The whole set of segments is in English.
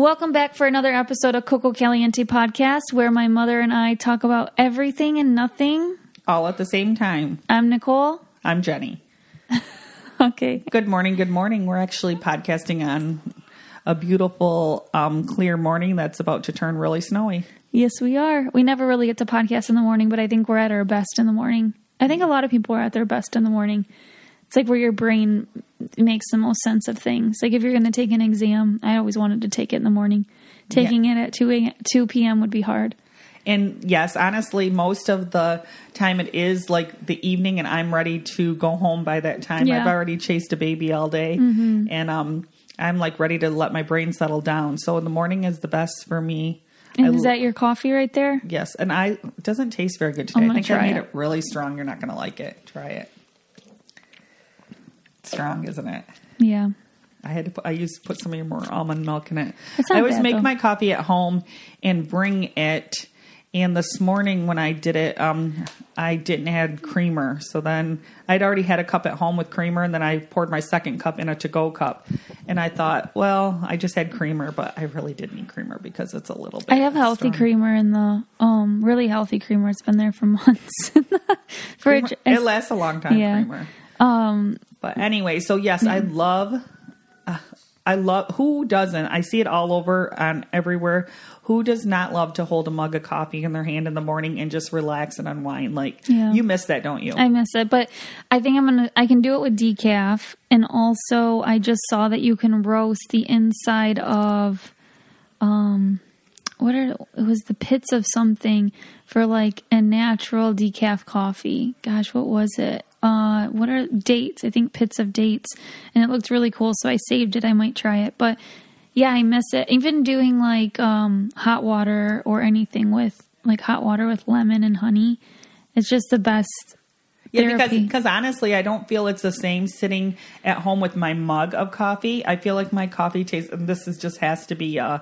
Welcome back for another episode of Coco Caliente podcast, where my mother and I talk about everything and nothing. all at the same time. I'm Nicole. I'm Jenni. Okay. Good morning. Good morning. We're actually podcasting on a beautiful, um, clear morning that's about to turn really snowy. Yes, we are. We never really get to podcast in the morning, but I think we're at our best in the morning. I think a lot of people are at their best in the morning. It's like where your brain makes the most sense of things. Like if you're going to take an exam, I always wanted to take it in the morning. Taking it at 2 a, 2 p.m. would be hard. And yes, honestly, most of the time it is like the evening, and I'm ready to go home by that time. Yeah. I've already chased a baby all day, and um, I'm like ready to let my brain settle down. So in the morning is the best for me. And I is that your coffee right there? Yes, and I it doesn't taste very good today. I think I made it. it. really strong. You're not going to like it. Try it. Strong, isn't it? Yeah. I had to put, I used to put some of your more almond milk in it. I always bad, make though. my coffee at home and bring it. And this morning when I did it, um, I didn't add creamer. So then I'd already had a cup at home with creamer, and then I poured my second cup in a to-go cup. And I thought, well, I just had creamer, but I really did need creamer because it's a little bit. I have healthy strong. creamer in the um really healthy creamer. It's been there for months in the fridge. Creamer- It lasts a long time. Yeah. Creamer. Um. But anyway, so yes, I love. uh, I love. Who doesn't? I see it all over on everywhere. Who does not love to hold a mug of coffee in their hand in the morning and just relax and unwind? Like Yeah. you miss that, don't you? I miss it, but I think I'm gonna. I can do it with decaf, and also I just saw that you can roast the inside of, um, what are it was the pits of something for like a natural decaf coffee. Gosh, what was it? Uh, what are dates? I think pits of dates, and it looked really cool. So I saved it. I might try it, but yeah, I miss it. Even doing like um hot water or anything with like hot water with lemon and honey. It's just the best Yeah, because because honestly, I don't feel it's the same sitting at home with my mug of coffee. I feel like my coffee tastes. And this is just has to be, uh,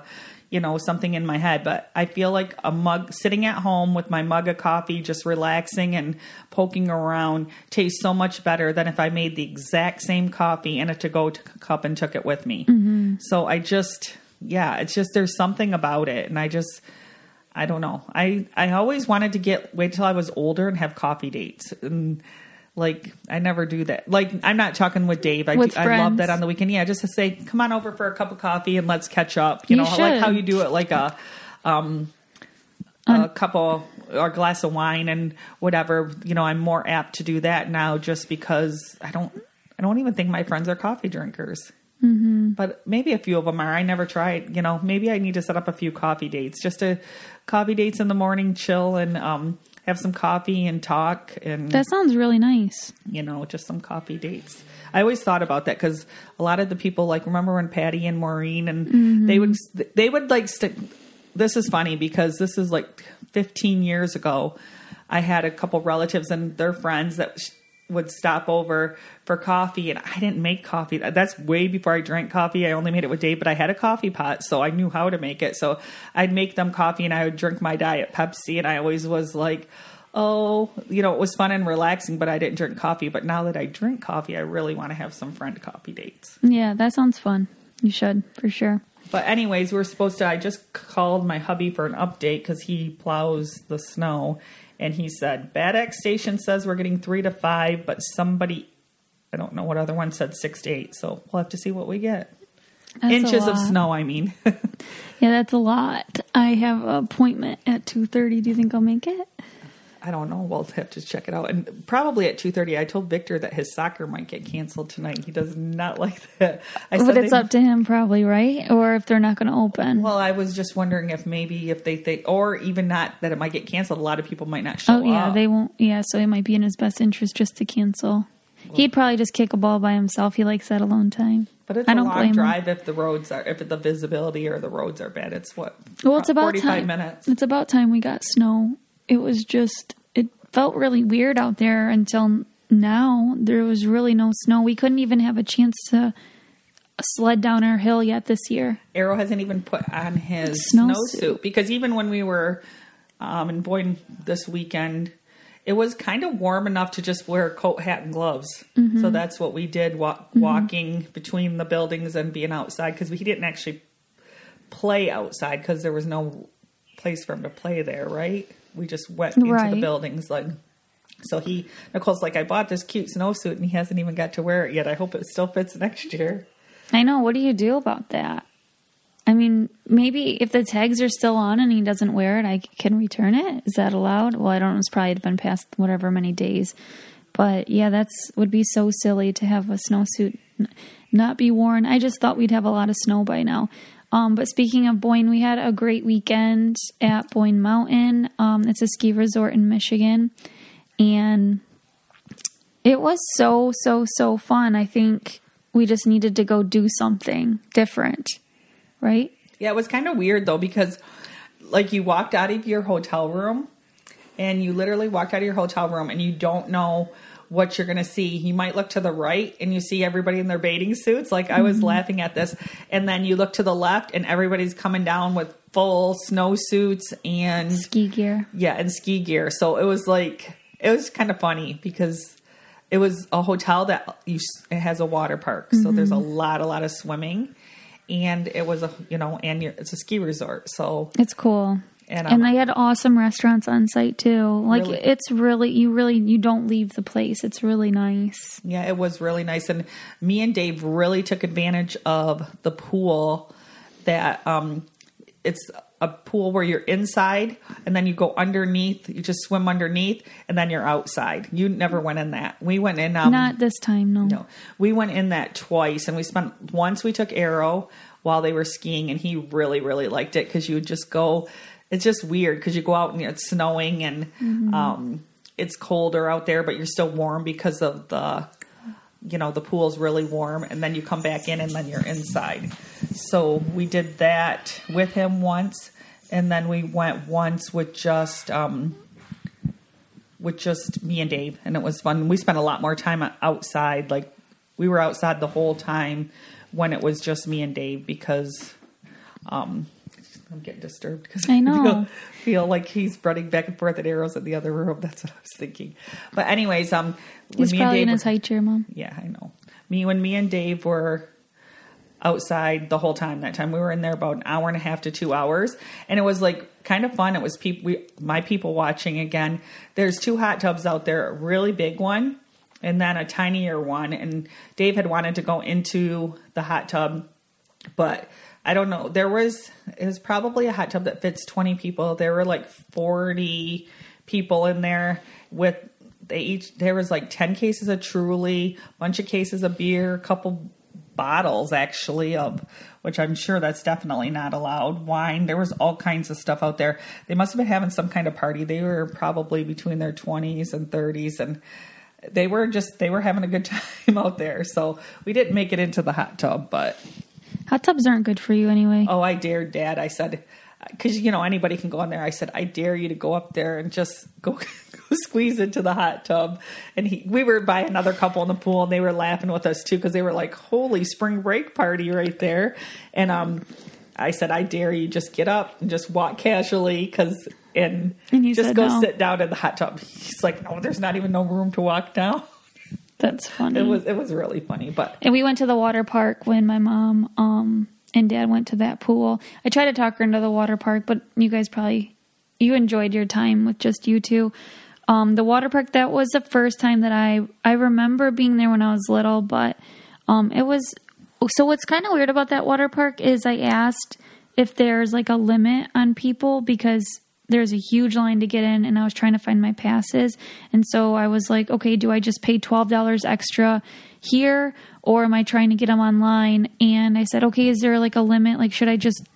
you know, something in my head. But I feel like a mug sitting at home with my mug of coffee, just relaxing and poking around, tastes so much better than if I made the exact same coffee in a to-go cup and took it with me. Mm-hmm. So I just, yeah, it's just there's something about it, and I just. I don't know. I I always wanted to get wait till I was older and have coffee dates. And like I never do that. Like I'm not talking with Dave. I With do, I love that on the weekend. Yeah, just to say, come on over for a cup of coffee and let's catch up. You, You know, like how you do it, like a um a couple or a glass of wine and whatever. You know, I'm more apt to do that now just because I don't. I don't even think my friends are coffee drinkers. Mm-hmm. But maybe a few of them are. I never tried. You know, maybe I need to set up a few coffee dates, just to coffee dates in the morning, chill and um, have some coffee and talk, and That sounds really nice. you know, just some coffee dates. I always thought about that because a lot of the people, like, remember when Patty and Maureen, and mm-hmm. they would they would like stick. This is funny because this is like 15 years ago. I had a couple relatives and their friends that would stop over for coffee, and I didn't make coffee. That's way before I drank coffee. I only made it with Dave, but I had a coffee pot, so I knew how to make it. So I'd make them coffee, and I would drink my diet Pepsi, and I always was like oh, you know, it was fun and relaxing, but I didn't drink coffee. But now that I drink coffee, I really want to have some friend coffee dates. Yeah, that sounds fun. You should for sure. But anyways, we're supposed to. I just called my hubby for an update because he plows the snow, and he said Bad X Station says we're getting three to five, but somebody, I don't know what other one said six to eight. So we'll have to see what we get. That's Inches of snow, I mean. Yeah, that's a lot. I have an appointment at two thirty. Do you think I'll make it? I don't know. We'll have to check it out. And probably at two thirty. I told Victor that his soccer might get canceled tonight. He does not like that. I but it's they- up to him, probably, right? Or if they're not going to open. Well, I was just wondering if maybe if they think, or even not that it might get canceled. A lot of people might not show up. oh yeah, up. they won't. Yeah, so it might be in his best interest just to cancel. He'd probably just kick a ball by himself. He likes that alone time. But it's I a don't long blame him. drive if the roads are, if the visibility or the roads are bad. It's what? Well, it's about 45 time. minutes. It's about time we got snow. It was just it felt really weird out there until now. There was really no snow. We couldn't even have a chance to sled down our hill yet this year. Arrow hasn't even put on his Snowsuit. snowsuit because even when we were um, in Boyne this weekend, it was kind of warm enough to just wear a coat, hat, and gloves. Mm-hmm. So that's what we did, wa- walking between the buildings and being outside because we didn't actually play outside because there was no place for him to play there. Right? We just went into the buildings like. So he, Nicole's like, I bought this cute snowsuit and he hasn't even got to wear it yet. I hope it still fits next year. I know. What do you do about that? I mean, maybe if the tags are still on and he doesn't wear it, I can return it. Is that allowed? Well, I don't know. It's probably been past whatever many days. But yeah, that's would be so silly to have a snowsuit not be worn. I just thought we'd have a lot of snow by now. Um, but speaking of Boyne, we had a great weekend at Boyne Mountain. Um, it's a ski resort in Michigan, and it was so so so fun. I think we just needed to go do something different, right? Yeah, it was kind of weird though because like you walked out of your hotel room and you literally walked out of your hotel room and you don't know what you're going to see. You might look to the right and you see everybody in their bathing suits. Like I was mm-hmm. laughing at this. And then you look to the left and everybody's coming down with full snow suits and Ski gear. yeah, and ski gear. So it was like it was kind of funny because it was a hotel that you it has a water park, so there's a mm-hmm. lot, a lot of swimming, and it was a you know, and you're, it's a ski resort. So It's cool. And, And, they had awesome restaurants on site too. Like Really? it's really you really you don't leave the place. It's really nice. yeah, it was really nice, and me and Dave really took advantage of the pool. That um, it's a pool where you're inside and then you go underneath. You just swim underneath, and then you're outside. You never went in that. We went in. Um, Not this time, no. No, we went in that twice, and we spent once. We took Arrow while they were skiing, and he really, really liked it because you would just go. It's just weird because you go out and it's snowing and um, it's colder out there, but you're still warm because of the, you know, the pool's really warm, and then you come back in and then you're inside. So we did that with him once, and then we went once with just. Um, with just me and Dave, and it was fun. We spent a lot more time outside. Like we were outside the whole time when it was just me and Dave because um, I'm getting disturbed because I know. feel, feel like he's running back and forth at arrows in the other room. That's what I was thinking. But anyways, um, He's me and probably Dave in were- his high chair, mom. yeah, I know. Me when me and Dave were outside the whole time that time we were in there about an hour and a half to two hours and it was like kind of fun it was people we, my people watching again there's two hot tubs out there a really big one and then a tinier one and dave had wanted to go into the hot tub but I don't know. There was it was probably a hot tub that fits twenty people. There were like forty people in there with they each there was like ten cases of Truly, bunch of cases of beer, a couple bottles actually of which I'm sure that's definitely not allowed. Wine. There was all kinds of stuff out there. They must have been having some kind of party. They were probably between their twenties and thirties and they were just they were having a good time out there. So we didn't make it into the hot tub, but Hot tubs aren't good for you anyway. Oh, I dared dad. I said, because, you know, anybody can go in there. I said, I dare you to go up there and just go, go squeeze into the hot tub. And he, we were by another couple in the pool and they were laughing with us too because they were like, holy spring break party right there. And, um, I said, I dare you just get up and just walk casually because, and, And just go no. sit down in the hot tub. He's like, no, there's not even no room to walk down. That's funny. It was, it was really funny, but And we went to the water park when my mom um and dad went to that pool. I tried to talk her into the water park, but you guys probably you enjoyed your time with just you two. Um, the water park that was the first time that I I remember being there when I was little, but um, it was so what's kind of weird about that water park is I asked if there's like a limit on people because there's a huge line to get in and I was trying to find my passes. And so I was like, okay, do I just pay $12 extra here or am I trying to get them online? And I said, okay, is there like a limit? Like, should I just,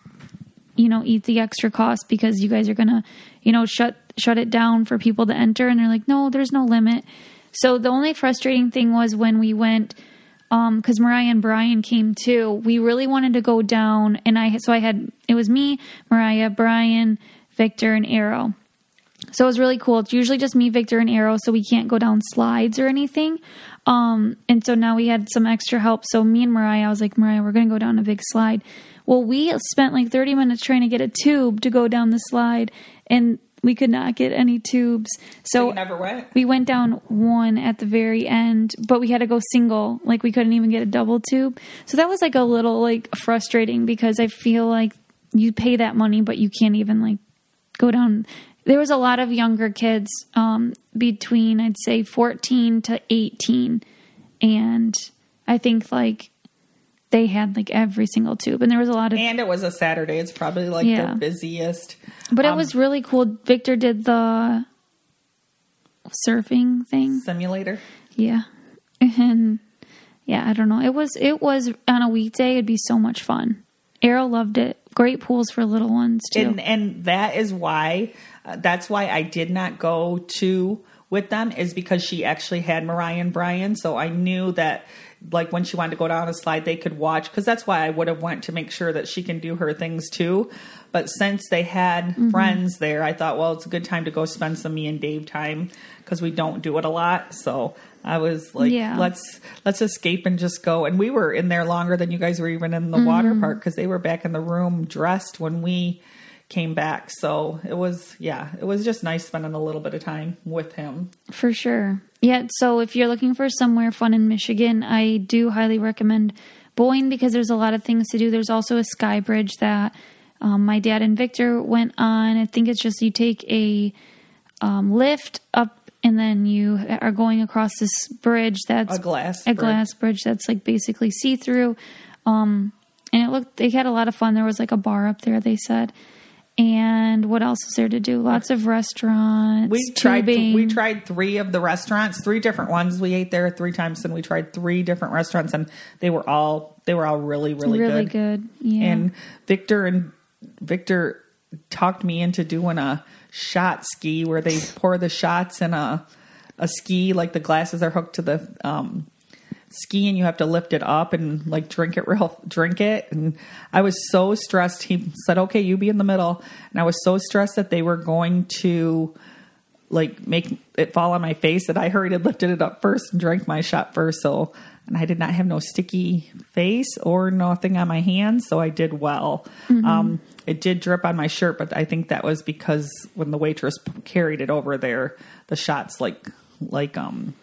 you know, eat the extra cost because you guys are going to, you know, shut, shut it down for people to enter? And they're like, no, there's no limit. So the only frustrating thing was when we went, um because mariah and brian came too we really wanted to go down and i so i had it was me mariah brian victor and arrow so it was really cool it's usually just me victor and arrow so we can't go down slides or anything um and so now we had some extra help so me and mariah i was like mariah we're gonna go down a big slide well we spent like 30 minutes trying to get a tube to go down the slide and we could not get any tubes so You never went. we went down one at the very end, but we had to go single. Like we couldn't even get a double tube. So that was like a little like frustrating because I feel like you pay that money, but you can't even like go down. There was a lot of younger kids um, between I'd say 14 to 18, and I think like they had like every single tube, and there was a lot of And it was a Saturday. It's probably like Yeah. their busiest. But it Um, was really cool. Victor did the surfing thing. simulator. Yeah. And yeah, I don't know. It was it was on a weekday it'd be so much fun. Arrow loved it. Great pools for little ones too. and and that is why uh, that's why I did not go to with them is because she actually had Mariah and Brian, so I knew that like when she wanted to go down a slide they could watch because that's why I would have went to make sure that she can do her things too. But since they had Mm-hmm. friends there, I thought, well, it's a good time to go spend some me and Dave time because we don't do it a lot. So I was like, Yeah. let's let's escape and just go. And we were in there longer than you guys were even in the Mm-hmm. water park because they were back in the room dressed when we came back. So it was, yeah, it was just nice spending a little bit of time with him. for sure. Yeah, so if you're looking for somewhere fun in Michigan, I do highly recommend Boyne because there's a lot of things to do. There's also a sky bridge that um, my dad and Victor went on. I think it's just you take a um, lift up and then you are going across this bridge that's A glass a bridge. glass bridge that's like basically see through. Um, and it looked they had a lot of fun. There was like a bar up there. They said. And what else is there to do? Lots of restaurants. We tried, tubing. we tried three of the restaurants, three different ones. We ate there three times and we tried three different restaurants and they were all, they were all really, really, really good. good. Yeah. And Victor and Victor talked me into doing a shot ski where they pour the shots in a a ski like the glasses are hooked to the um ski and you have to lift it up and like drink it real drink it and I was so stressed he said okay you be in the middle and I was so stressed that they were going to like make it fall on my face that I hurried and lifted it up first and drank my shot first. So, and I did not have no sticky face or nothing on my hands, so I did well. Um, it did drip on my shirt, but I think that was because when the waitress carried it over there, the shots like like um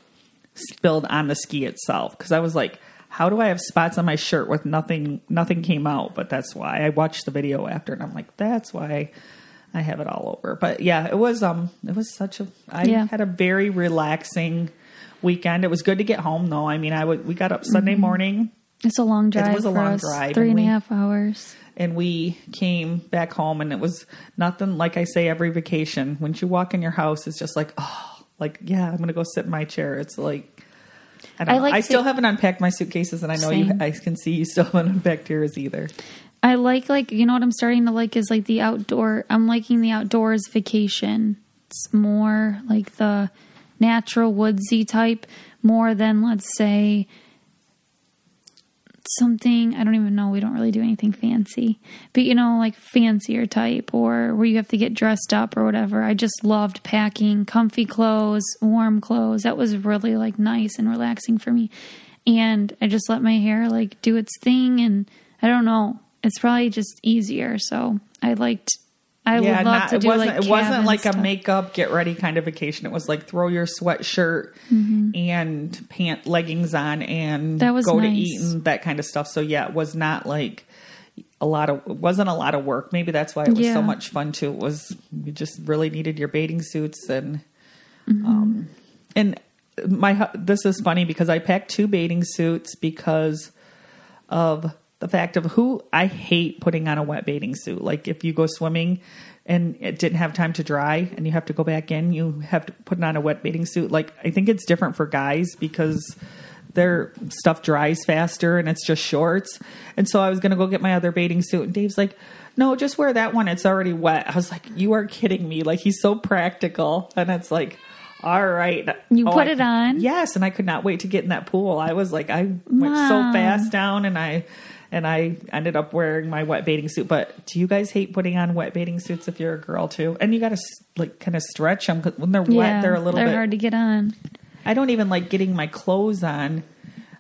spilled on the ski itself. Because I was like, how do I have spots on my shirt with nothing? Nothing came out, but that's why I watched the video after, and I'm like, that's why. I have it all over. But yeah, it was um it was such a I Yeah. had a very relaxing weekend. It was good to get home though. I mean I would we got up Sunday Mm-hmm. morning It's a long drive. It was a long us. drive, Three and and a half hours. And we came back home and it was nothing like I say every vacation. When you walk in your house it's just like, oh like yeah, I'm gonna go sit in my chair. It's like I, don't I like I still haven't unpacked my suitcases and I know you Same. I can see you still haven't unpacked yours either. I like like you know what I'm starting to like is like the outdoor. I'm liking the outdoors vacation. It's more like the natural woodsy type more than let's say something I don't even know. We don't really do anything fancy, but you know, like fancier type or where you have to get dressed up or whatever. I just loved packing comfy clothes, warm clothes. That was really like nice and relaxing for me. And I just let my hair like do its thing, and I don't know. It's probably just easier. So I liked. I would love not- to it wasn't like it wasn't like stuff. a makeup get ready kind of vacation. It was like throw your sweatshirt and pant leggings on and Mm-hmm. That was go to nice. eat and that kind of stuff. So yeah, it was not like a lot of it wasn't a lot of work. Maybe that's why it was Yeah. so much fun too. It was you just really needed your bathing suits and um and my this is funny because I packed two bathing suits because of the fact of who I hate putting on a wet bathing suit. Like if you go swimming and it didn't have time to dry and you have to go back in, you have to put on a wet bathing suit. Like I think it's different for guys because their stuff dries faster and it's just shorts. And so I was going to go get my other bathing suit and Dave's like, "No, just wear that one. It's already wet." I was like, "You are kidding me." Like he's so practical and it's like all right. You Oh, put I- it on? Yes, and I could not wait to get in that pool. I was like, I went so fast down, and I and I ended up wearing my wet bathing suit. But do you guys hate putting on wet bathing suits if you're a girl too? And you got to like kind of stretch them because when they're wet, they're a little they're bit. hard to get on. I don't even like getting my clothes on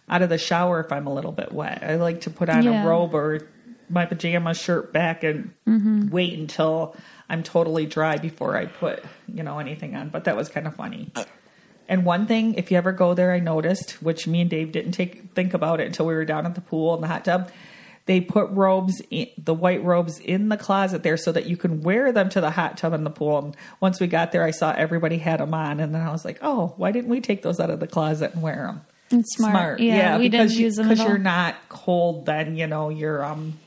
out of the shower if I'm a little bit wet. I like to put on Yeah. a robe or my pajama shirt back and Mm-hmm. wait until I'm totally dry before I put, you know, anything on. But that was kind of funny. And one thing, if you ever go there, I noticed, which me and Dave didn't take think about it until we were down at the pool in the hot tub. They put robes, in, the white robes, in the closet there so that you can wear them to the hot tub in the pool. And once we got there, I saw everybody had them on, and then I was like, "Oh, why didn't we take those out of the closet and wear them?" It's smart. Yeah, we because didn't you- use them because you're not cold. Then you know you're um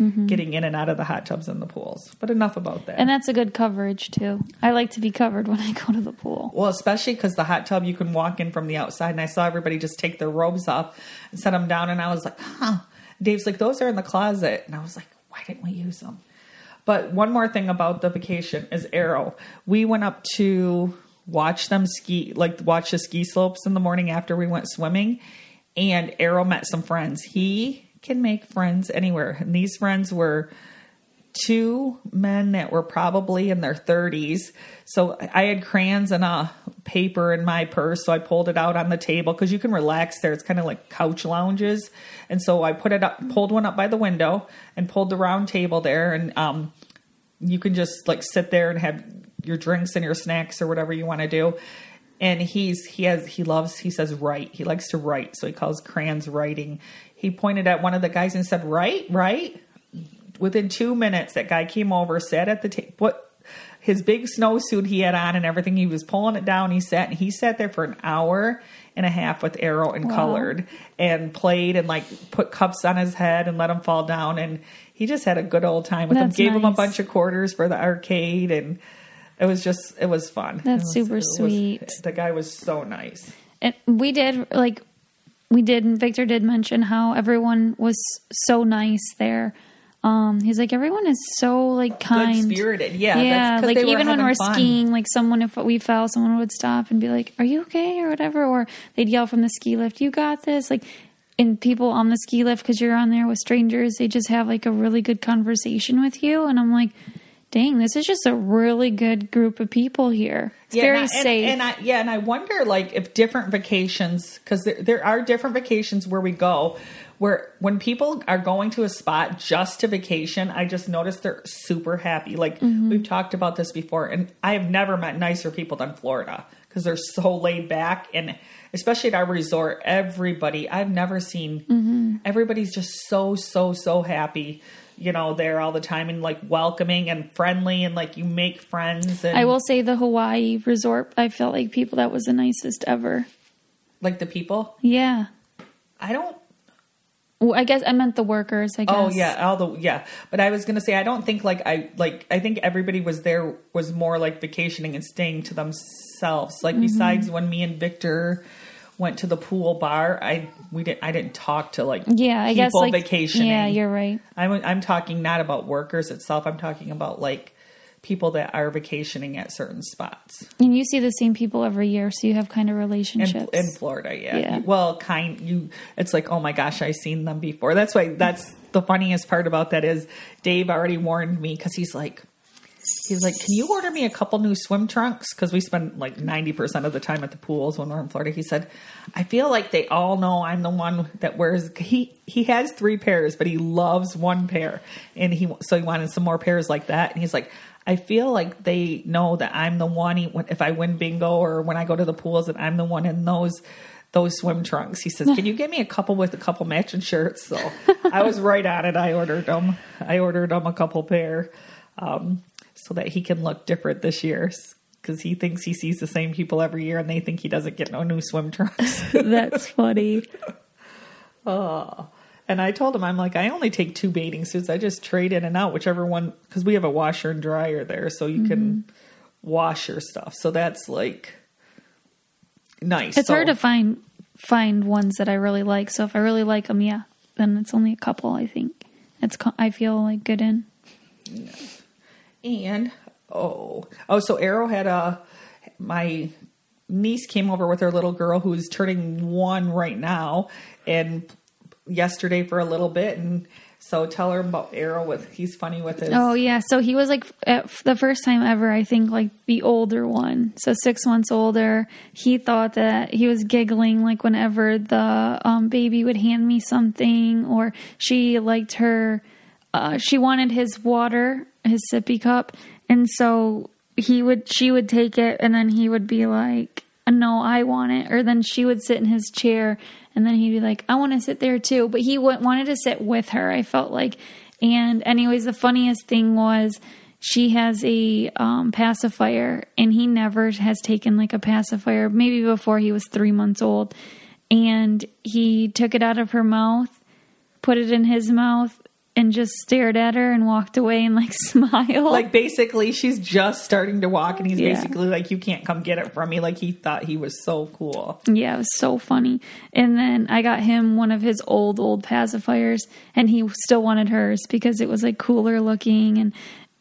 Mm-hmm. getting in and out of the hot tubs and the pools. But enough about that. And that's a good coverage too. I like to be covered when I go to the pool. Well, especially because the hot tub you can walk in from the outside, and I saw everybody just take their robes off and set them down, and I was like, "Huh." Dave's like, "Those are in the closet," and I was like, "Why didn't we use them?" But one more thing about the vacation is Arrow. We went up to watch them ski, like watch the ski slopes in the morning after we went swimming, and Arrow met some friends. He can make friends anywhere, and these friends were two men that were probably in their 30s. So I had crayons and a paper in my purse. So I pulled it out on the table because you can relax there. It's kind of like couch lounges. And so I put it up, pulled one up by the window and pulled the round table there. And um, you can just like sit there and have your drinks and your snacks or whatever you want to do. And he's he has he loves he says write. He likes to write, so he calls crayons writing. He pointed at one of the guys and said, "Right, right." Within two minutes, that guy came over, sat at the table, put his big snowsuit he had on and everything. He was pulling it down. He sat and he sat there for an hour and a half with arrow and colored and played and like put cups on his head and let him fall down. And he just had a good old time with him. That's Gave him a bunch of quarters for the arcade and it was just it was fun. That's was- super was- sweet. the guy was so nice. And we did like we did and Victor did mention how everyone was so nice there. Um he's like everyone is so like kind. Spirited. Yeah. yeah, like even when we're fun. skiing, like someone if we fell, someone would stop and be like, "Are you okay?" or whatever, or they'd yell from the ski lift, "You got this!" Like, and people on the ski lift because you're on there with strangers, they just have like a really good conversation with you, and I'm like, "Dang, this is just a really good group of people here. It's very and safe." And, and I, yeah, and I wonder like if different vacations, because there, there are different vacations where we go, where when people are going to a spot just to vacation, I just notice they're super happy. Like Mm-hmm. we've talked about this before, and I have never met nicer people than Florida because they're so laid back and. Especially at our resort, everybody I've never seen. Mm-hmm. Everybody's just so so so happy, you know, there all the time and like welcoming and friendly and like you make friends. And, I will say the Hawaii resort, I felt like people that was the nicest ever. like the people. Yeah. I don't. Well, I guess I meant the workers, I oh, guess. Oh yeah, all the yeah. But I was gonna say I don't think like I like I think everybody was there was more like vacationing and staying to themselves. Like mm-hmm. besides when me and Victor went to the pool bar, I we didn't I didn't talk to like Yeah, I guess people like vacationing. Yeah, you're right. I'm I'm talking not about workers itself. I'm talking about like people that are vacationing at certain spots. And you see the same people every year, so you have kind of in, relationships. in Florida. Yeah. Yeah. Well, kind you. It's like, oh my gosh, I've seen them before. That's why. That's the funniest part about that is Dave already warned me because he's like, he's like, can you order me a couple new swim trunks? Because we spend like ninety percent of the time at the pools when we're in Florida. He said, I feel like they all know I'm the one that wears. He he has three pairs, but he loves one pair, and he so he wanted some more pairs like that. And he's like. I feel like they know that I'm the one. If I win bingo or when I go to the pools, that I'm the one in those those swim trunks. He says, "Can you get me a couple with a couple matching shirts?" So I was right on it. I ordered them. I ordered them a couple pair, um, so that he can look different this year. Because he thinks he sees the same people every year, and they think he doesn't get no new swim trunks. That's funny. And I told him, I'm like, I only take two bathing suits. I just trade in and out, whichever one, because we have a washer and dryer there, so you can mm-hmm. wash your stuff. So that's like nice. It's So- hard to find find ones that I really like. So if I really like them, yeah, then it's only a couple. I think it's I feel like good in. And oh, oh, so Arrow had a my niece came over with her little girl who's turning one right now, and yesterday for a little bit, and so tell her about Arrow with he's funny with his. Oh yeah, so he was like the first time ever. I think like the older one, so six months older. He thought that he was giggling like whenever the um, baby would hand me something, or she liked her. Uh, she wanted his water, his sippy cup, and so he would. She would take it, and then he would be like, "No, I want it," or then she would sit in his chair. And then he'd be like, I want to sit there too. But he w- wanted to sit with her, I felt like. And, anyways, the funniest thing was she has a um, pacifier, and he never has taken like a pacifier, maybe before he was three months old. And he took it out of her mouth, put it in his mouth, and just stared at her and walked away and like smiled. Like basically, she's just starting to walk, and he's Yeah. basically like, "You can't come get it from me." Like he thought he was so cool. Yeah, it was so funny. And then I got him one of his old, old pacifiers, and he still wanted hers because it was like cooler looking. And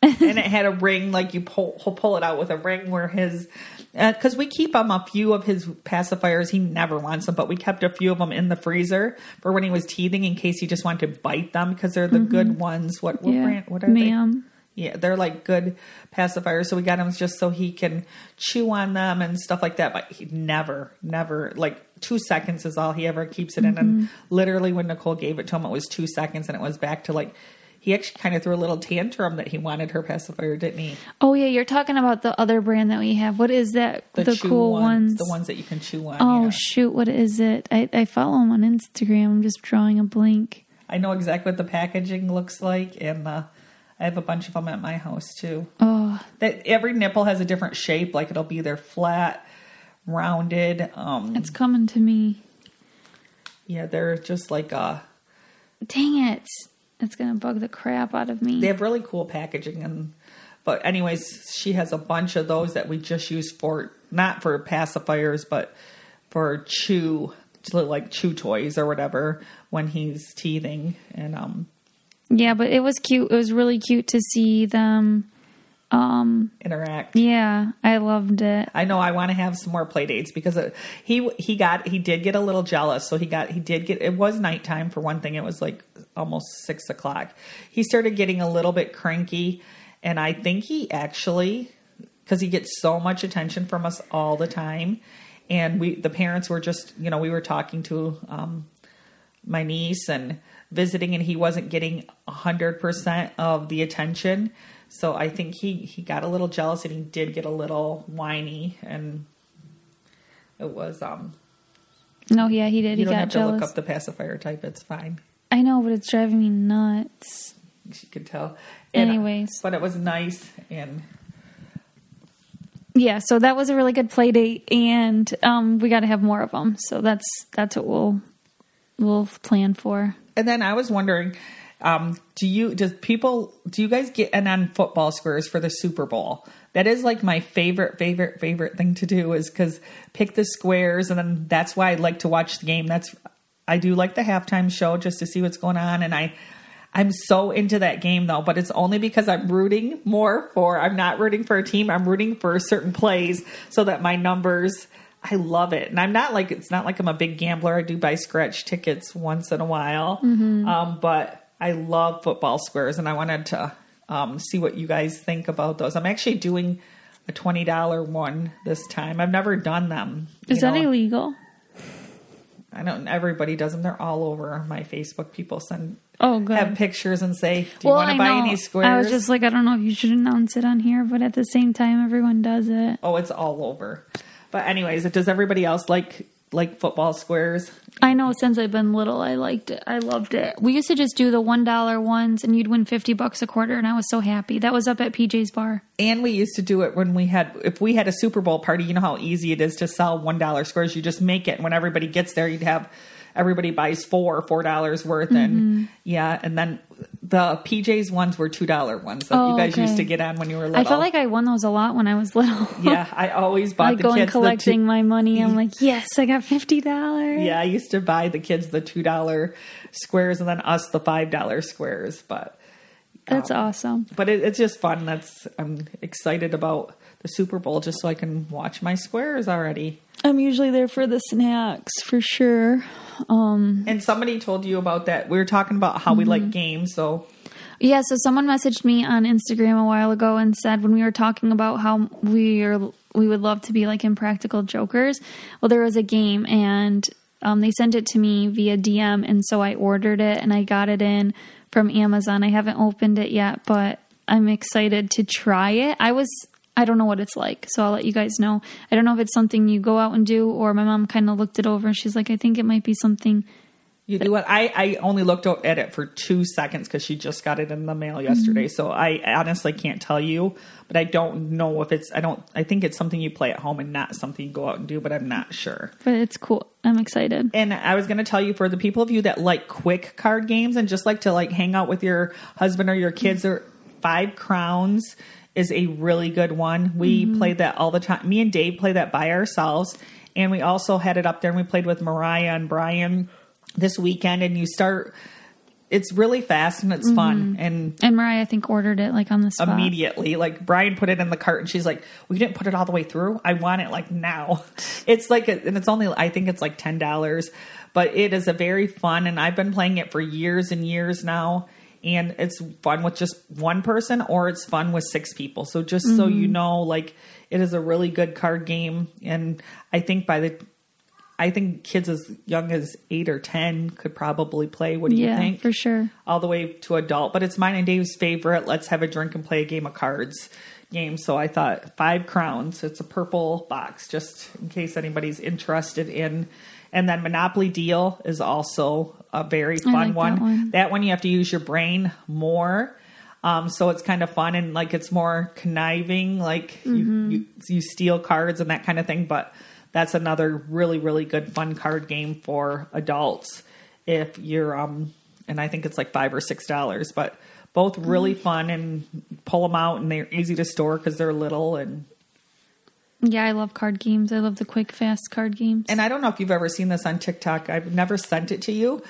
and it had a ring like you pull pull it out with a ring where his because we keep him a few of his pacifiers he never wants them but we kept a few of them in the freezer for when he was teething in case he just wanted to bite them because they're the good ones what what, Mm-hmm. yeah, brand, what are ma'am. they yeah they're like good pacifiers so we got him just so he can chew on them and stuff like that but he never never like two seconds is all he ever keeps it in and Mm-hmm. literally when nicole gave it to him it was two seconds and it was back to like he actually kind of threw a little tantrum that he wanted her pacifier, didn't he? Oh yeah, you're talking about the other brand that we have. What is that? The, chew cool ones. the ones that you can chew on. Oh yeah. shoot, what is it? I, I follow him on Instagram. I'm just drawing a blank. I know exactly what the packaging looks like, and uh, I have a bunch of them at my house too. Oh, That every nipple has a different shape. Like it'll be either flat, rounded. Um, it's coming to me. yeah, they're just like uh, Dang it! It's gonna bug the crap out of me. they have really cool packaging and. But anyways, she has a bunch of those that we just use for not for pacifiers, but for chew, like chew toys or whatever when he's teething. And um, yeah, but it was cute. It was really cute to see them. um interact. Yeah, I loved it. I know I want to have some more play dates because it, he he got he did get a little jealous. So he got he did get it was nighttime for one thing. It was like almost six o'clock. He started getting a little bit cranky, and I think he actually because he gets so much attention from us all the time, and we the parents were just you know we were talking to um, my niece and visiting and he wasn't getting 100% of the attention so i think he he got a little jealous and he did get a little whiny and it was um No, yeah, he did. you he don't got have to look up the pacifier type it's fine I know, but it's driving me nuts. She could tell And, uh, Anyways. but it was nice and Yeah, so that was a really good play date, and um, we got to have more of them. So that's that's what we'll we'll plan for. And then I was wondering, um, do you does people do you guys get in on football squares for the Super Bowl? That is like my favorite, favorite, favorite thing to do is because pick the squares, and then that's why I like to watch the game. That's I do like the halftime show just to see what's going on, and I I'm so into that game though, but it's only because I'm rooting more for I'm not rooting for a team, I'm rooting for certain plays so that my numbers I love it. And I'm not like it's not like I'm a big gambler. I do buy scratch tickets once in a while. Um, but I love football squares and I wanted to um, see what you guys think about those. I'm actually doing a $20 one this time. I've never done them. Is you that illegal? I don't everybody does them. They're all over my Facebook. People send Oh, good. have pictures and say, "Do you want to buy any squares?" I was just like, I don't know if you should announce it on here, but at the same time, everyone does it. oh, it's all over. But anyways, does everybody else like like football squares? I know since I've been little, I liked it. I loved it. We used to just do the one dollar ones, and you'd win fifty bucks a quarter, and I was so happy. That was up at PJ's bar. And we used to do it when we had, if we had a Super Bowl party, you know how easy it is to sell $1 squares. You just make it. And when everybody gets there, you'd have everybody buys four, $4 worth. Mm-hmm. And yeah. And then the PJ's ones were $2 ones that Oh, you guys okay. used to get on when you were little. I felt like I won those a lot when I was little. yeah, I always bought like the going kids collecting two- my money. I'm like, yes, I got fifty dollars. Yeah, I used to buy the kids the $2 squares and then us the $5 squares. But that's awesome. but it, it's just fun. That's I'm excited about the Super Bowl just so I can watch my squares already. I'm usually there for the snacks for sure. Um, And somebody told you about that. We were talking about how we Mm-hmm. like games. So Yeah, so someone messaged me on Instagram a while ago and said when we were talking about how we are we would love to be like impractical jokers. Well, there was a game and um, they sent it to me via DM, and so I ordered it and I got it in from Amazon. I haven't opened it yet, but I'm excited to try it. I was I don't know what it's like, so I'll let you guys know. I don't know if it's something you go out and do, or my mom kind of looked it over and she's like, I think it might be something. you do it. I, I only looked at it for two seconds because she just got it in the mail yesterday. Mm-hmm. So I honestly can't tell you, but I don't know if it's. I don't. I think it's something you play at home and not something you go out and do. But I'm not sure. But it's cool. I'm excited. And I was going to tell you for the people of you that like quick card games and just like to like hang out with your husband or your kids or Five Crowns is a really good one. We mm-hmm. played that all the time. Me and Dave played that by ourselves. And we also had it up there and we played with Mariah and Brian this weekend and you start it's really fast and it's fun mm-hmm. and And Mariah, I think, ordered it like on the spot. immediately. Like Brian put it in the cart and she's like, "We didn't put it all the way through. I want it like now." It's like, a, and it's only I think it's like ten dollars, but it is a very fun. And I've been playing it for years and years now, and it's fun with just one person or it's fun with six people. So just so you mm-hmm. know, like it is a really good card game, and I think by the I think kids as young as eight or ten could probably play. What do you Yeah, think? for sure. all the way to adult, but it's mine and Dave's favorite. Let's have a drink and play a game of cards game. So I thought five crowns. It's a purple box, just in case anybody's interested in. And then Monopoly Deal is also a very fun like that one. one. That one you have to use your brain more. Um, so it's kind of fun and like it's more conniving, like Mm-hmm. you, you you steal cards and that kind of thing. But that's another really really good fun card game for adults if you're um and I think it's like five or six dollars, but both really Mm-hmm. fun and pull them out and they're easy to store because they're little and Yeah, I love card games. I love the quick, fast card games. and I don't know if you've ever seen this on TikTok. I've never sent it to you,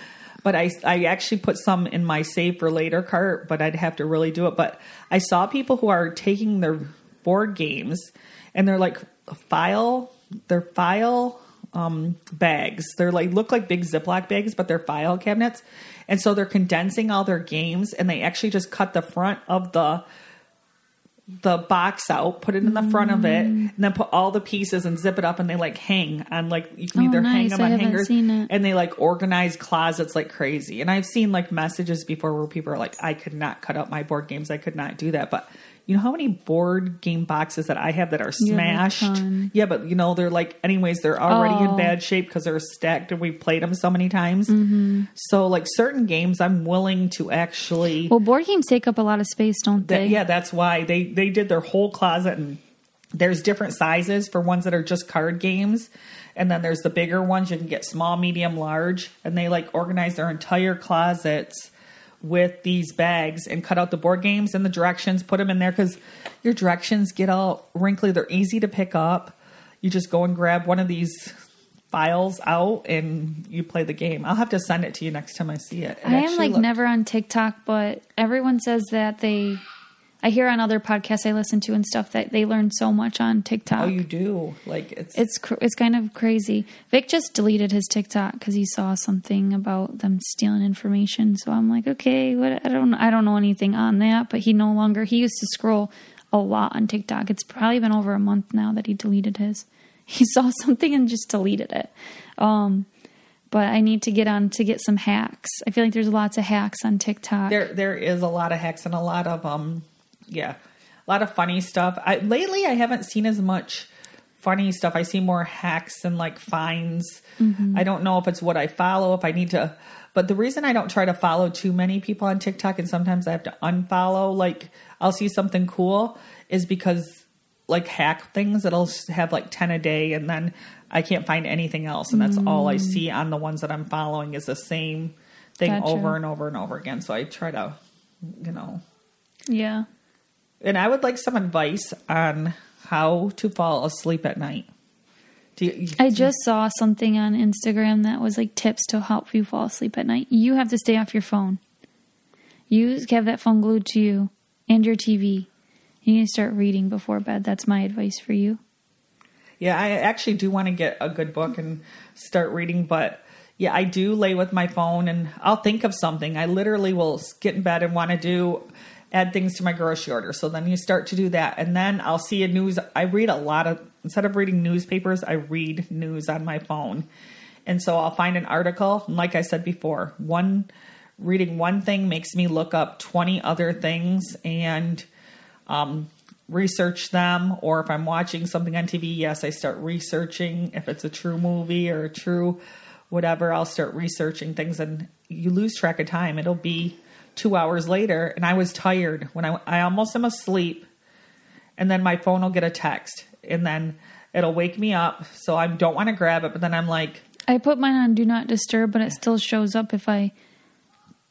but I I actually put some in my save for later cart, but I'd have to really do it. But I saw people who are taking their board games and they're like file they're file um, bags. They're like look like big Ziploc bags, but they're file cabinets. And so they're condensing all their games, and they actually just cut the front of the the box out, put it in the front of it, mm. and then put all the pieces and zip it up, and they like hang on like you can Oh, either hang nice. them I on haven't hangers, seen it. and they like organize closets like crazy. And I've seen like messages before where people are like, "I could not cut up my board games. I could not do that." But you know how many board game boxes that I have that are You have a smashed? Yeah, but you know they're like, anyways, they're already in Oh. bad shape because they're stacked and we've played them so many times. Mm-hmm. So like certain games, I'm willing to actually. well, board games take up a lot of space, don't That, they? yeah, that's why they they did their whole closet and there's different sizes for ones that are just card games and then there's the bigger ones you can get small, medium, large and they like organize their entire closets with these bags and cut out the board games and the directions, put them in there cuz your directions get all wrinkly, they're easy to pick up. You just go and grab one of these files out and you play the game. I'll have to send it to you next time I see it. It I am like looked- never on TikTok, but everyone says that they. I hear on other podcasts I listen to and stuff that they learn so much on TikTok. Oh, you do. Like it's it's cr- it's kind of crazy. Vic just deleted his TikTok because he saw something about them stealing information. So I'm like, okay, what? I don't I don't know anything on that. But he no longer he used to scroll a lot on TikTok. It's probably been over a month now that he deleted his. He saw something and just deleted it. Um, but I need to get on to get some hacks. I feel like there's lots of hacks on TikTok. there there is a lot of hacks and a lot of um yeah a lot of funny stuff I, lately i haven't seen as much funny stuff. I see more hacks and like finds. Mm-hmm. I don't know if it's what I follow, if I need to. But the reason I don't try to follow too many people on TikTok and sometimes I have to unfollow, like I'll see something cool, is because like hack things that'll have like 10 a day and then I can't find anything else. And that's all I mm. see on the ones that I'm following is the same thing Gotcha. over and over and over again. So I try to, you know, Yeah. And I would like some advice on how to fall asleep at night. Do you, I just saw something on Instagram that was like tips to help you fall asleep at night. You have to stay off your phone. You have that phone glued to you and your TV. You need to start reading before bed. That's my advice for you. yeah, I actually do want to get a good book and start reading, but yeah, I do lay with my phone and I'll think of something. I literally will get in bed and want to do add things to my grocery order. So then you start to do that, and then I'll see a news. I read a lot of instead of reading newspapers, I read news on my phone, and so I'll find an article. And like I said before, one reading one thing makes me look up twenty other things and um, research them. Or if I'm watching something on TV, yes, I start researching if it's a true movie or a true whatever. I'll start researching things, and you lose track of time. It'll be two hours later, and I was tired when I I almost am asleep, and then my phone will get a text, and then it'll wake me up. So I don't want to grab it, but then I'm like, I put mine on do not disturb, but it still shows up if I.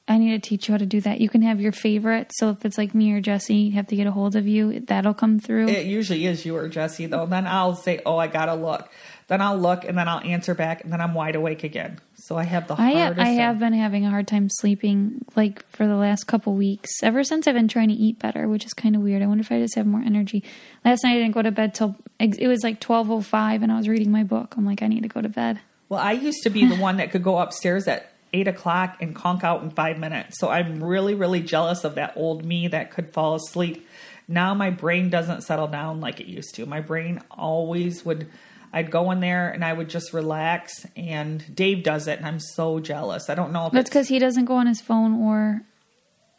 I need to teach you how to do that. You can have your favorite. So if it's like me or Jesse, you have to get a hold of you. That'll come through. it usually is you or Jesse though. Then I'll say, oh, I gotta look. Then I'll look, and then I'll answer back, and then I'm wide awake again. So I have the I hardest. I time. have been having a hard time sleeping like for the last couple weeks. Ever since I've been trying to eat better, which is kind of weird. I wonder if I just have more energy. Last night I didn't go to bed till it was like twelve oh five, and I was reading my book. I'm like, I need to go to bed. Well, I used to be the one that could go upstairs at eight o'clock and conk out in five minutes. So I'm really, really jealous of that old me that could fall asleep. Now my brain doesn't settle down like it used to. My brain always would. I'd go in there and I would just relax. And Dave does it, and I'm so jealous. I don't know if That's because he doesn't go on his phone or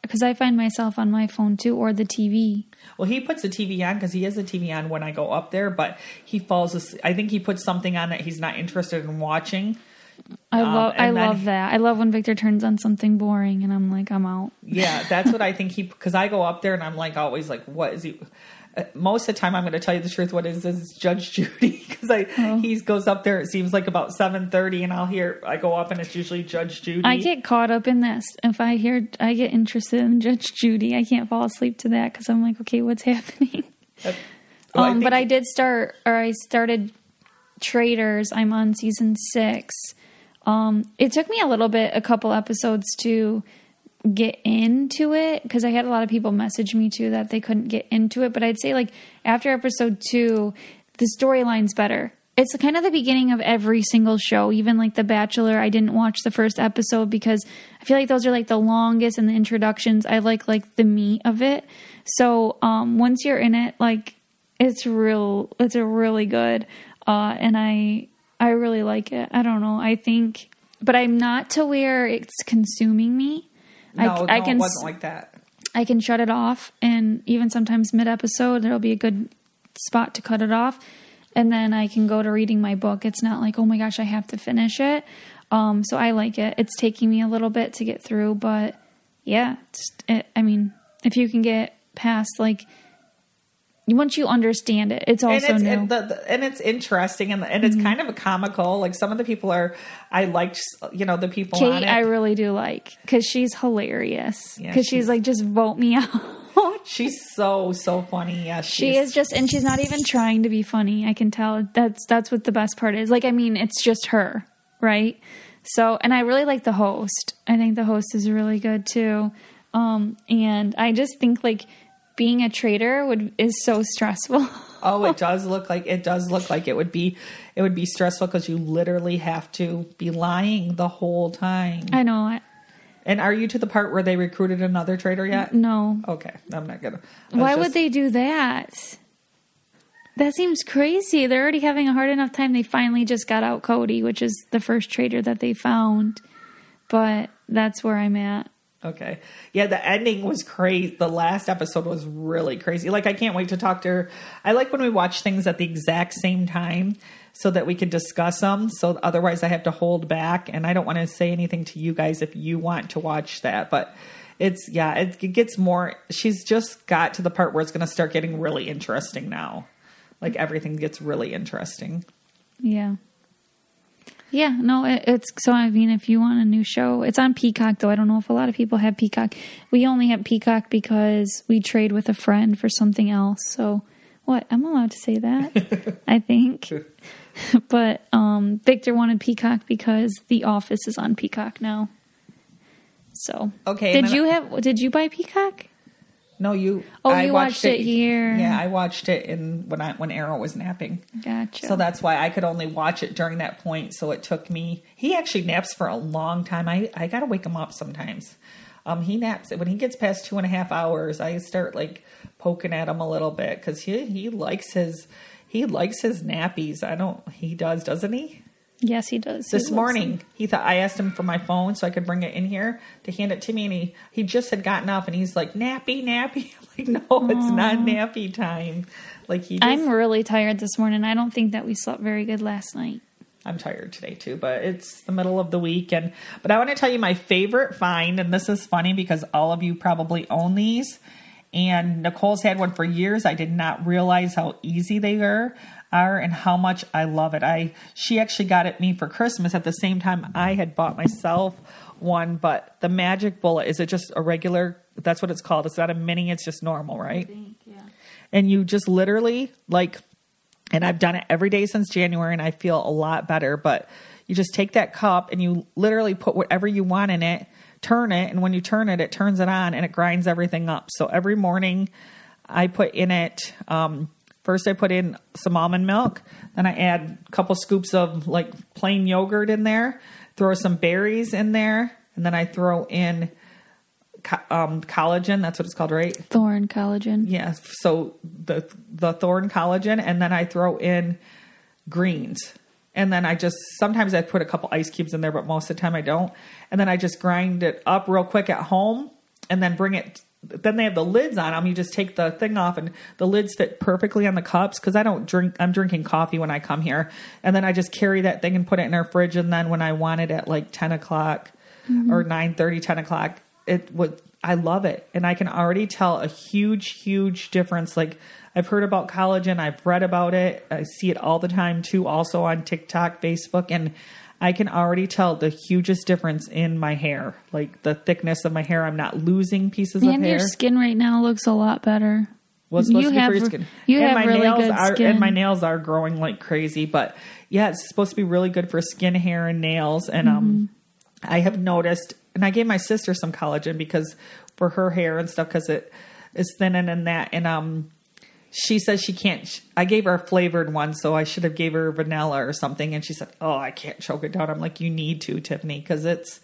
because I find myself on my phone too or the TV. Well, he puts the TV on because he has the TV on when I go up there, but he falls asleep. I think he puts something on that he's not interested in watching. I Um, love I and then- love that. I love when Victor turns on something boring and I'm like, I'm out. Yeah, that's what I think he because I go up there and I'm like always like, what is he? Most of the time, I'm going to tell you the truth. What is is Judge Judy? Because I Oh. he goes up there. It seems like about seven thirty, and I'll hear I go up and it's usually Judge Judy. I get caught up in this. If I hear, I get interested in Judge Judy. I can't fall asleep to that because I'm like, okay, what's happening? Well, um, but I did start, or I started Traitors. I'm on season six. Um, it took me a little bit, a couple episodes to get into it because I had a lot of people message me too that they couldn't get into it. But I'd say like after episode two, the storyline's better. It's kind of the beginning of every single show, even like The Bachelor. I didn't watch the first episode because I feel like those are like the longest and the introductions. I like like the meat of it. So um, once you're in it, like it's real. It's a really good, uh, and I I really like it. I don't know. I think, but I'm not to where it's consuming me. No, I, no, can it wasn't like that. I can shut it off, and even sometimes mid episode, there'll be a good spot to cut it off, and then I can go to reading my book. It's not like, oh my gosh, I have to finish it. Um, so I like it. It's taking me a little bit to get through, but yeah, it, I mean, if you can get past like once you understand it, it's And also it's new. and, the, the, and it's interesting and and Mm-hmm. it's kind of a comical. Like some of the people are, I liked you know the people on Kate, it. I really do like because she's hilarious. Yeah, Because she's, she's- like, just vote me out. she's so so funny. Yeah, She is just, and she's not even trying to be funny. I can tell. That's that's what the best part is. Like, I mean, it's just her, right? So, and I really like the host. I think the host is really good too. Um, and I just think like being a traitor would is so stressful. Oh, it does look like it does look like it would be it would be stressful because you literally have to be lying the whole time. I know. I, And are you to the part where they recruited another traitor yet? no, Okay, I'm not gonna. Why just- would they do that? That seems crazy. They're already having a hard enough time. They finally just got out Cody, which is the first traitor that they found. But that's where I'm at. Okay. Yeah, the ending was crazy. The last episode was really crazy. Like, I can't wait to talk to her. I like when we watch things at the exact same time so that we can discuss them. So otherwise, I have to hold back. And I don't want to say anything to you guys if you want to watch that. But it's, yeah, it, it gets more. She's just got to the part where it's going to start getting really interesting now. Like, everything gets really interesting. Yeah. Yeah, no, it, it's so. I mean, if you want a new show, it's on Peacock, though. I don't know if a lot of people have Peacock. We only have Peacock because we trade with a friend for something else. So, what? I'm allowed to say that, I think. but um, Victor wanted Peacock because The Office is on Peacock now. So, Okay, Did you I- have? Did you buy Peacock? No, you. Oh, you watched it here. Yeah, I watched it in when I when Arrow was napping. Gotcha. So that's why I could only watch it during that point. So it took me. He actually naps for a long time. I I gotta wake him up sometimes. Um, he naps when he gets past two and a half hours. I start like poking at him a little bit because he he likes his he likes his nappies. I don't. He does, doesn't he? Yes, he does. This loves morning, he thought I asked him for my phone so I could bring it in here to hand it to me, and he he just had gotten up and he's like nappy, nappy. I'm like, no, it's not nappy time. Like he, just, I'm really tired this morning. I don't think that we slept very good last night. I'm tired today too, but it's the middle of the week, and but I want to tell you my favorite find, and this is funny because all of you probably own these, and Nicole's had one for years. I did not realize how easy they are, and how much I love it. I she actually got it me for Christmas at the same time I had bought myself one, but the Magic Bullet is it just a regular? That's what it's called. It's not a mini. It's just normal, right? and you just literally like and I've done it every day since January and I feel a lot better, but you just take that cup and you literally put whatever you want in it, turn it, and when you turn it, it turns it on and it grinds everything up. So every morning I put in it um first I put in some almond milk, then I add a couple scoops of like plain yogurt in there, throw some berries in there, and then I throw in co- um, collagen. That's what it's called, right? Thorne collagen. Yeah. So the the Thorne collagen, and then I throw in greens, and then I just sometimes I put a couple ice cubes in there, but most of the time I don't. And then I just grind it up real quick at home, and then bring it. Then they have the lids on them. You just take the thing off, and the lids fit perfectly on the cups because I don't drink. I'm drinking coffee when I come here, and then I just carry that thing and put it in our fridge. And then when I want it at like ten o'clock mm-hmm. or 9 30, 10 o'clock, it would. I love it, and I can already tell a huge, huge difference. Like I've heard about collagen, I've read about it, I see it all the time too. Also on TikTok, Facebook, and I can already tell the hugest difference in my hair, like the thickness of my hair. I'm not losing pieces of hair. And your skin right now looks a lot better. What's supposed You to be have- for your skin. you and have my really nails good are, skin. And my nails are growing like crazy. But yeah, it's supposed to be really good for skin, hair, and nails. And um, Mm-hmm. I have noticed, and I gave my sister some collagen because for her hair and stuff because it is thinning and that. And um, she says she can't. I gave her a flavored one, so I should have gave her vanilla or something. And she said, "Oh, I can't choke it down." I'm like, "You need to, Tiffany, because it's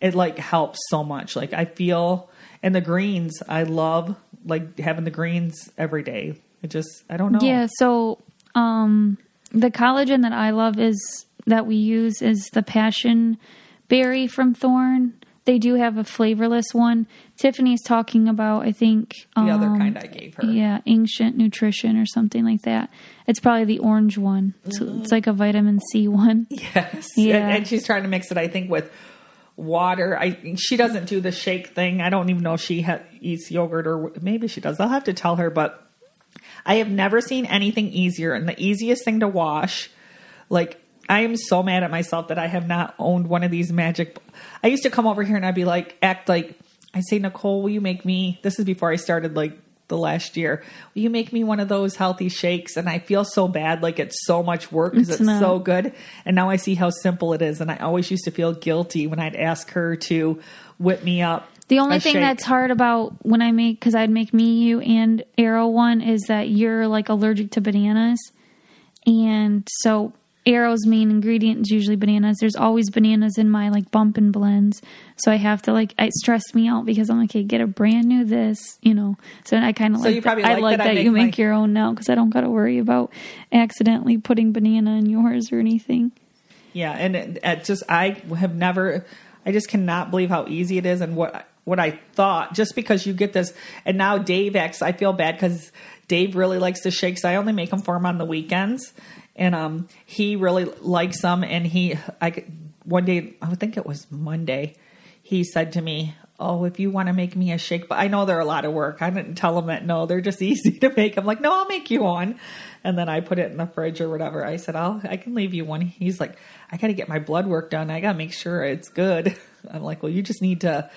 it like helps so much. Like I feel." And the greens, I love like having the greens every day. It just, I don't know. Yeah, so um the collagen that I love is that we use is the passion berry from Thorne. They do have a flavorless one. Tiffany's talking about I think the other um, kind I gave her. Yeah, ancient nutrition or something like that. It's probably the orange one. It's, it's like a vitamin C one. Yes. Yeah. And, and she's trying to mix it, I think, with water. I she doesn't do the shake thing. I don't even know if she ha- eats yogurt or maybe she does. I'll have to tell her, but I have never seen anything easier and the easiest thing to wash. Like I am so mad at myself that I have not owned one of these magic. I used to come over here and I'd be like, act like I'd say, Nicole, will you make me? This is before I started like the last year. Will you make me one of those healthy shakes? And I feel so bad, like it's so much work because It's it's, so good. And now I see how simple it is. And I always used to feel guilty when I'd ask her to whip me up. The only thing shake. that's hard about when I make because I'd make me, you, and Arrow one is that you're like allergic to bananas, and so Arrow's main ingredient is usually bananas. There's always bananas in my like bump and blends, so I have to like it stressed me out because I'm like, hey, get a brand new this, you know. So I kind of So like you probably that, I like like that I that, you make make my- your own now because I don't got to worry about accidentally putting banana in yours or anything. Yeah, and it, it just I have never, I just cannot believe how easy it is and what what I thought just because you get this. And now Dave acts, I feel bad because Dave really likes the shakes. I only make them for him on the weekends. And um, he really likes them. And he, I, one day, I think it was Monday, he said to me, Oh, if you want to make me a shake, but I know they're a lot of work. I didn't tell him that no, they're just easy to make. I'm like, no, I'll make you one. And then I put it in the fridge or whatever. I said, I'll, I can leave you one. He's like, I got to get my blood work done. I got to make sure it's good. I'm like, well, you just need to,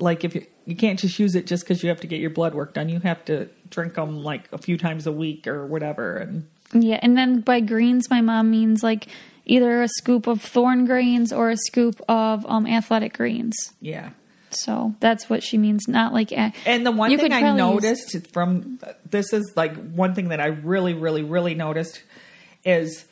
like, if you, you can't just use it just because you have to get your blood work done. You have to drink them like a few times a week or whatever. And Yeah, and then by greens, my mom means like either a scoop of Thorne greens or a scoop of um, athletic greens. yeah. So that's what she means. Not like a- And the one You thing I probably use- noticed from this is like one thing that I really, really, really noticed is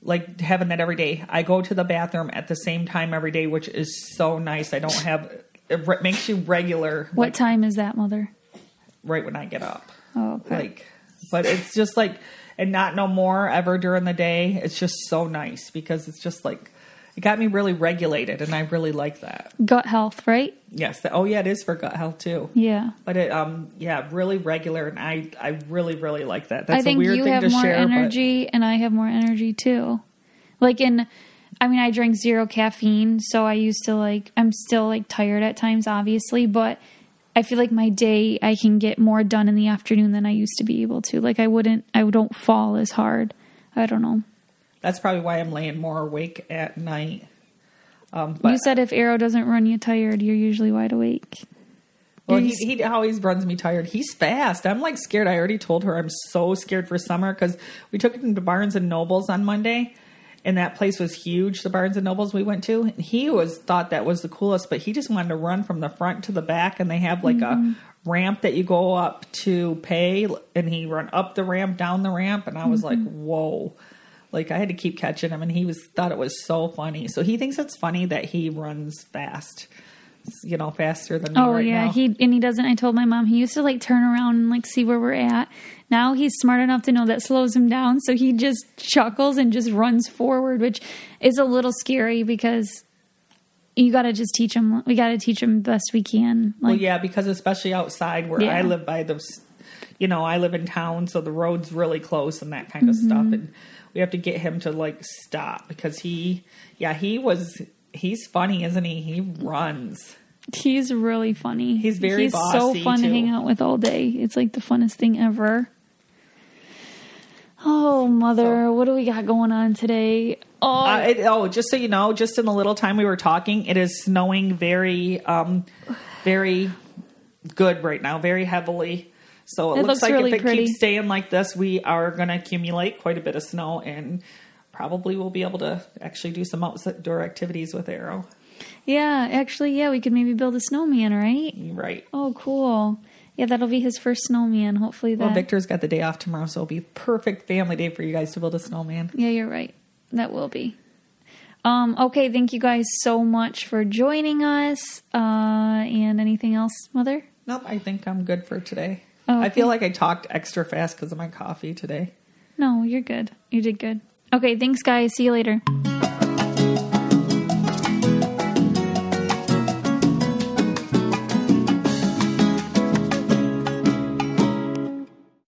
like having that every day. I go to the bathroom at the same time every day, which is so nice. I don't have it makes you regular what like, time is that, mother? right when I get up. Oh, okay. Like, but it's just like and not no more ever during the day. It's just so nice because it's just like it got me really regulated, and I really like that. Gut health, right? Yes. Oh yeah, it is for gut health too. Yeah. But it, um, yeah, really regular, and I, I really, really like that. That's I think a weird you thing have to more share, energy and I have more energy too. Like in I mean I drink zero caffeine, so I used to like I'm still like tired at times obviously, but I feel like my day I can get more done in the afternoon than I used to be able to. Like I wouldn't I don't fall as hard. I don't know. that's probably why I'm laying more awake at night. Um, but you said if Arrow doesn't run you tired, you're usually wide awake. well, he, he always runs me tired. He's fast. I'm like scared. I already told her I'm so scared for summer because we took him to Barnes and Nobles on Monday, and that place was huge. The Barnes and Nobles we went to, and he was thought that was the coolest, but he just wanted to run from the front to the back, and they have like Mm-hmm. a ramp that you go up to pay, and he run up the ramp, down the ramp, and I was like, Mm-hmm. whoa. Like I had to keep catching him, and he was thought it was so funny. So he thinks it's funny that he runs fast, you know, faster than me Oh right yeah, now. he and he doesn't. I told my mom he used to like turn around and like see where we're at. Now he's smart enough to know that slows him down, so he just chuckles and just runs forward, which is a little scary because you got to just teach him. We got to teach him best we can. Like, well, yeah, because especially outside where Yeah. I live by the, you know, I live in town, so the road's really close and that kind of Mm-hmm. stuff, and we have to get him to like stop because he, yeah, he was. He's funny, isn't he? He runs. he's really funny. He's very he's so fun to hang out with all day. It's like the funnest thing ever. Oh mother, what do we got going on today? Oh, Uh, it, oh, just so you know, just in the little time we were talking, it is snowing very, um, very good right now, very heavily. So it, It looks, looks like really if it pretty. keeps staying like this, we are going to accumulate quite a bit of snow, and probably we'll be able to actually do some outdoor activities with Arrow. yeah, actually, yeah, we could maybe build a snowman, right? Right. Oh, cool. Yeah, that'll be his first snowman. Hopefully that. Well, Victor's got the day off tomorrow, so it'll be perfect family day for you guys to build a snowman. Yeah, you're right. That will be. Um, okay, thank you guys so much for joining us. Uh, and anything else, Mother? Nope, I think I'm good for today. Oh, I feel like I talked extra fast because of my coffee today. No, you're good. You did good. Okay, thanks, guys. See you later.